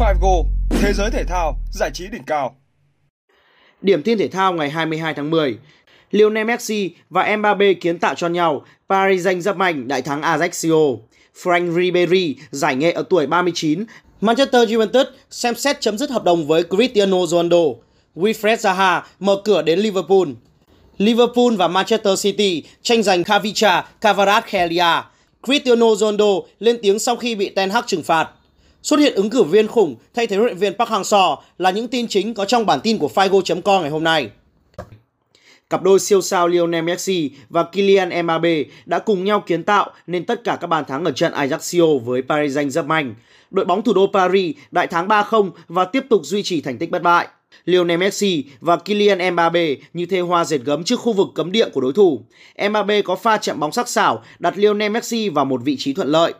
Figo, thế giới thể thao, giải trí đỉnh cao. Điểm tin thể thao ngày 22 tháng 10. Lionel Messi và Mbappe kiến tạo cho nhau, Paris Saint-Germain đại thắng Ajaxio. Frank Ribery giải nghệ ở tuổi 39. Manchester United xem xét chấm dứt hợp đồng với Cristiano Ronaldo. Wilfred Zaha mở cửa đến Liverpool. Liverpool và Manchester City tranh giành Kavicha Kvaratskhelia. Cristiano Ronaldo lên tiếng sau khi bị Ten Hag trừng phạt. Xuất hiện ứng cử viên khủng thay thế huấn luyện viên Park Hang-seo là những tin chính có trong bản tin của Figo.com ngày hôm nay. Cặp đôi siêu sao Lionel Messi và Kylian Mbappe đã cùng nhau kiến tạo nên tất cả các bàn thắng ở trận Ajaxio với Paris Saint-Germain. Đội bóng thủ đô Paris đại thắng 3-0 và tiếp tục duy trì thành tích bất bại. Lionel Messi và Kylian Mbappe như thê hoa dệt gấm trước khu vực cấm địa của đối thủ. Mbappe có pha chạm bóng sắc sảo, đặt Lionel Messi vào một vị trí thuận lợi.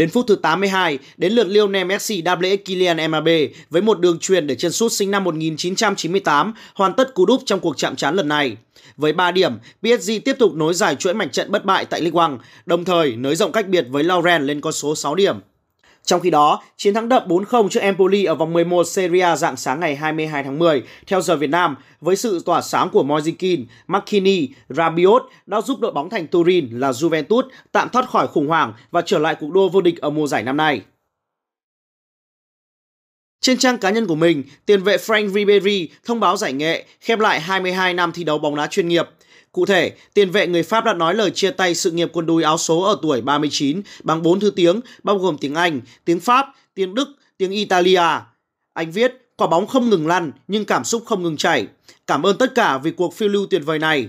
Đến phút thứ 82, đến lượt Lionel Messi đáp lễ Kylian Mbappe với một đường truyền để chân sút sinh năm 1998 hoàn tất cú đúp trong cuộc chạm trán lần này. Với 3 điểm, PSG tiếp tục nối dài chuỗi mạch trận bất bại tại Ligue 1, đồng thời nới rộng cách biệt với Laurent lên con số 6 điểm. Trong khi đó, chiến thắng đậm 4-0 trước Empoli ở vòng 11 Serie A dạng sáng ngày 22 tháng 10 theo giờ Việt Nam với sự tỏa sáng của Mojikin, Marquinhos, Rabiot đã giúp đội bóng thành Turin là Juventus tạm thoát khỏi khủng hoảng và trở lại cuộc đua vô địch ở mùa giải năm nay. Trên trang cá nhân của mình, tiền vệ Frank Ribery thông báo giải nghệ, khép lại 22 năm thi đấu bóng đá chuyên nghiệp. Cụ thể, tiền vệ người Pháp đã nói lời chia tay sự nghiệp quân đùi áo số ở tuổi 39 bằng 4 thứ tiếng, bao gồm tiếng Anh, tiếng Pháp, tiếng Đức, tiếng Italia. Anh viết, quả bóng không ngừng lăn nhưng cảm xúc không ngừng chảy. Cảm ơn tất cả vì cuộc phiêu lưu tuyệt vời này.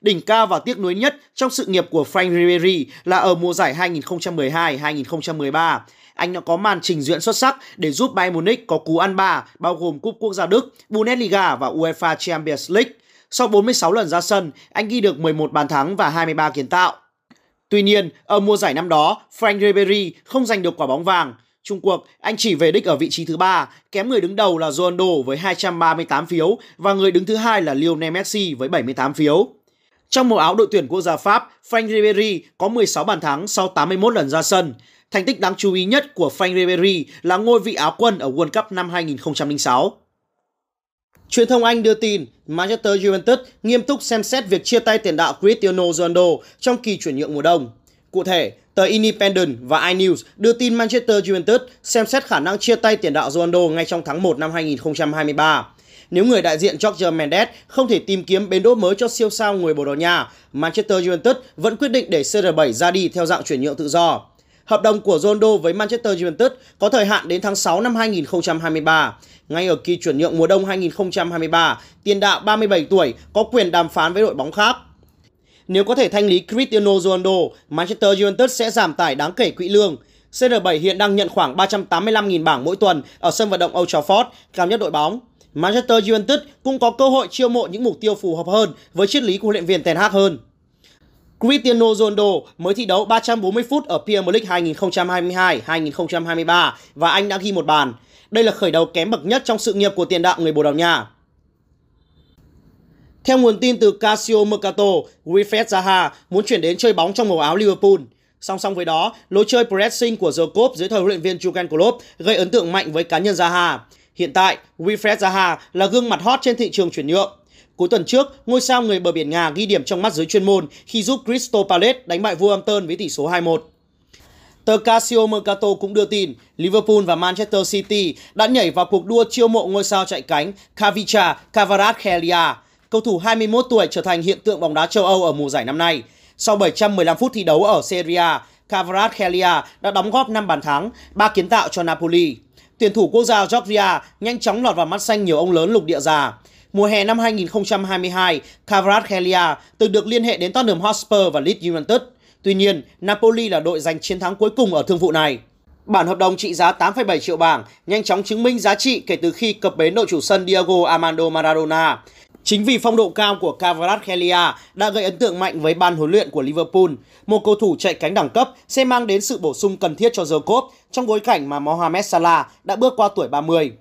Đỉnh cao và tiếc nuối nhất trong sự nghiệp của Frank Ribery là ở mùa giải 2012-2013. Anh đã có màn trình diễn xuất sắc để giúp Bayern Munich có cú ăn ba bao gồm Cúp Quốc gia Đức, Bundesliga và UEFA Champions League. Sau 46 lần ra sân, anh ghi được 11 bàn thắng và 23 kiến tạo. Tuy nhiên, ở mùa giải năm đó, Frank Ribery không giành được quả bóng vàng. Trung cuộc, anh chỉ về đích ở vị trí thứ ba, kém người đứng đầu là Ronaldo với 238 phiếu và người đứng thứ hai là Lionel Messi với 78 phiếu. Trong màu áo đội tuyển quốc gia Pháp, Frank Ribery có 16 bàn thắng sau 81 lần ra sân. Thành tích đáng chú ý nhất của Frank Ribery là ngôi vị áo quân ở World Cup năm 2006. Truyền thông Anh đưa tin Manchester United nghiêm túc xem xét việc chia tay tiền đạo Cristiano Ronaldo trong kỳ chuyển nhượng mùa đông. Cụ thể, tờ Independent và iNews đưa tin Manchester United xem xét khả năng chia tay tiền đạo Ronaldo ngay trong tháng 1 năm 2023. Nếu người đại diện Jorge Mendes không thể tìm kiếm bến đỗ mới cho siêu sao người Bồ Đào Nha, Manchester United vẫn quyết định để CR7 ra đi theo dạng chuyển nhượng tự do. Hợp đồng của Ronaldo với Manchester United có thời hạn đến tháng 6 năm 2023. Ngay ở kỳ chuyển nhượng mùa đông 2023, tiền đạo 37 tuổi có quyền đàm phán với đội bóng khác. Nếu có thể thanh lý Cristiano Ronaldo, Manchester United sẽ giảm tải đáng kể quỹ lương. CR7 hiện đang nhận khoảng 385.000 bảng mỗi tuần ở sân vận động Old Trafford, cao nhất đội bóng. Manchester United cũng có cơ hội chiêu mộ những mục tiêu phù hợp hơn với triết lý của huấn luyện viên Ten Hag hơn. Cristiano Ronaldo mới thi đấu 340 phút ở Premier League 2022-2023 và anh đã ghi một bàn. Đây là khởi đầu kém bậc nhất trong sự nghiệp của tiền đạo người Bồ Đào Nha. Theo nguồn tin từ Casio Mercato, Wilfred Zaha muốn chuyển đến chơi bóng trong màu áo Liverpool. Song song với đó, lối chơi pressing của The dưới thời huấn luyện viên Jurgen Klopp gây ấn tượng mạnh với cá nhân Zaha. Hiện tại, Wilfred Zaha là gương mặt hot trên thị trường chuyển nhượng. Cuối tuần trước, ngôi sao người bờ biển Nga ghi điểm trong mắt giới chuyên môn khi giúp Crystal Palace đánh bại Wolverhampton với tỷ số 2-1. Tờ Casio Mercato cũng đưa tin Liverpool và Manchester City đã nhảy vào cuộc đua chiêu mộ ngôi sao chạy cánh Kavicha Kvaratskhelia. Cầu thủ 21 tuổi trở thành hiện tượng bóng đá châu Âu ở mùa giải năm nay. Sau 715 phút thi đấu ở Serie A, Kvaratskhelia đã đóng góp 5 bàn thắng, 3 kiến tạo cho Napoli. Tuyển thủ quốc gia Georgia nhanh chóng lọt vào mắt xanh nhiều ông lớn lục địa già. Mùa hè năm 2022, Kvaratskhelia từng được liên hệ đến Tottenham Hotspur và Leeds United. Tuy nhiên, Napoli là đội giành chiến thắng cuối cùng ở thương vụ này. Bản hợp đồng trị giá 8,7 triệu bảng nhanh chóng chứng minh giá trị kể từ khi cập bến đội chủ sân Diego Armando Maradona. Chính vì phong độ cao của Kvaratskhelia đã gây ấn tượng mạnh với ban huấn luyện của Liverpool, một cầu thủ chạy cánh đẳng cấp sẽ mang đến sự bổ sung cần thiết cho Jacob trong bối cảnh mà Mohamed Salah đã bước qua tuổi 30.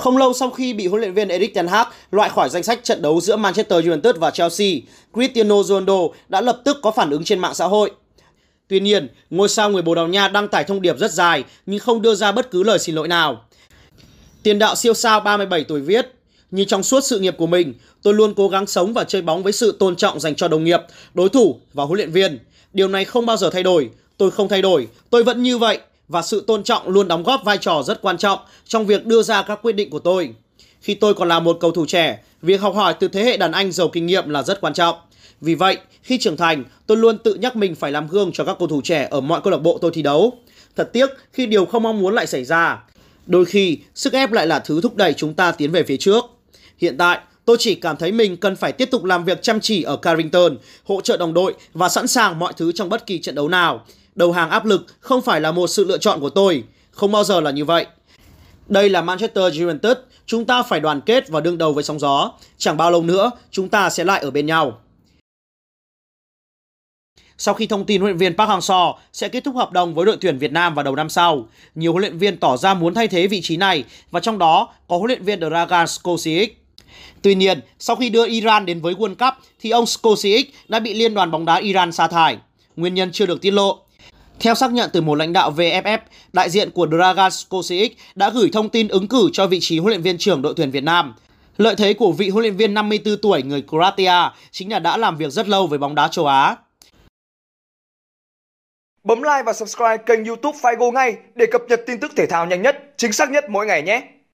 Không lâu sau khi bị huấn luyện viên Erik ten Hag loại khỏi danh sách trận đấu giữa Manchester United và Chelsea, Cristiano Ronaldo đã lập tức có phản ứng trên mạng xã hội. Tuy nhiên, ngôi sao người Bồ Đào Nha đăng tải thông điệp rất dài nhưng không đưa ra bất cứ lời xin lỗi nào. Tiền đạo siêu sao 37 tuổi viết, nhưng trong suốt sự nghiệp của mình, tôi luôn cố gắng sống và chơi bóng với sự tôn trọng dành cho đồng nghiệp, đối thủ và huấn luyện viên. Điều này không bao giờ thay đổi. Tôi không thay đổi, tôi vẫn như vậy và sự tôn trọng luôn đóng góp vai trò rất quan trọng trong việc đưa ra các quyết định của tôi. Khi tôi còn là một cầu thủ trẻ, việc học hỏi từ thế hệ đàn anh giàu kinh nghiệm là rất quan trọng. Vì vậy, khi trưởng thành, tôi luôn tự nhắc mình phải làm gương cho các cầu thủ trẻ ở mọi câu lạc bộ tôi thi đấu. Thật tiếc khi điều không mong muốn lại xảy ra. Đôi khi, sức ép lại là thứ thúc đẩy chúng ta tiến về phía trước. Hiện tại, tôi chỉ cảm thấy mình cần phải tiếp tục làm việc chăm chỉ ở Carrington, hỗ trợ đồng đội và sẵn sàng mọi thứ trong bất kỳ trận đấu nào. Đầu hàng áp lực không phải là một sự lựa chọn của tôi, không bao giờ là như vậy. Đây là Manchester United, chúng ta phải đoàn kết và đương đầu với sóng gió. Chẳng bao lâu nữa, chúng ta sẽ lại ở bên nhau. Sau khi thông tin huấn luyện viên Park Hang-seo sẽ kết thúc hợp đồng với đội tuyển Việt Nam vào đầu năm sau, nhiều huấn luyện viên tỏ ra muốn thay thế vị trí này và trong đó có huấn luyện viên Dragan Skocic. Tuy nhiên, sau khi đưa Iran đến với World Cup thì ông Skocic đã bị Liên đoàn bóng đá Iran sa thải. Nguyên nhân chưa được tiết lộ. Theo xác nhận từ một lãnh đạo VFF, đại diện của Dragan Skocic đã gửi thông tin ứng cử cho vị trí huấn luyện viên trưởng đội tuyển Việt Nam. Lợi thế của vị huấn luyện viên 54 tuổi người Croatia chính là đã làm việc rất lâu với bóng đá châu Á. Bấm like và subscribe kênh youtube Figo ngay để cập nhật tin tức thể thao nhanh nhất, chính xác nhất mỗi ngày nhé!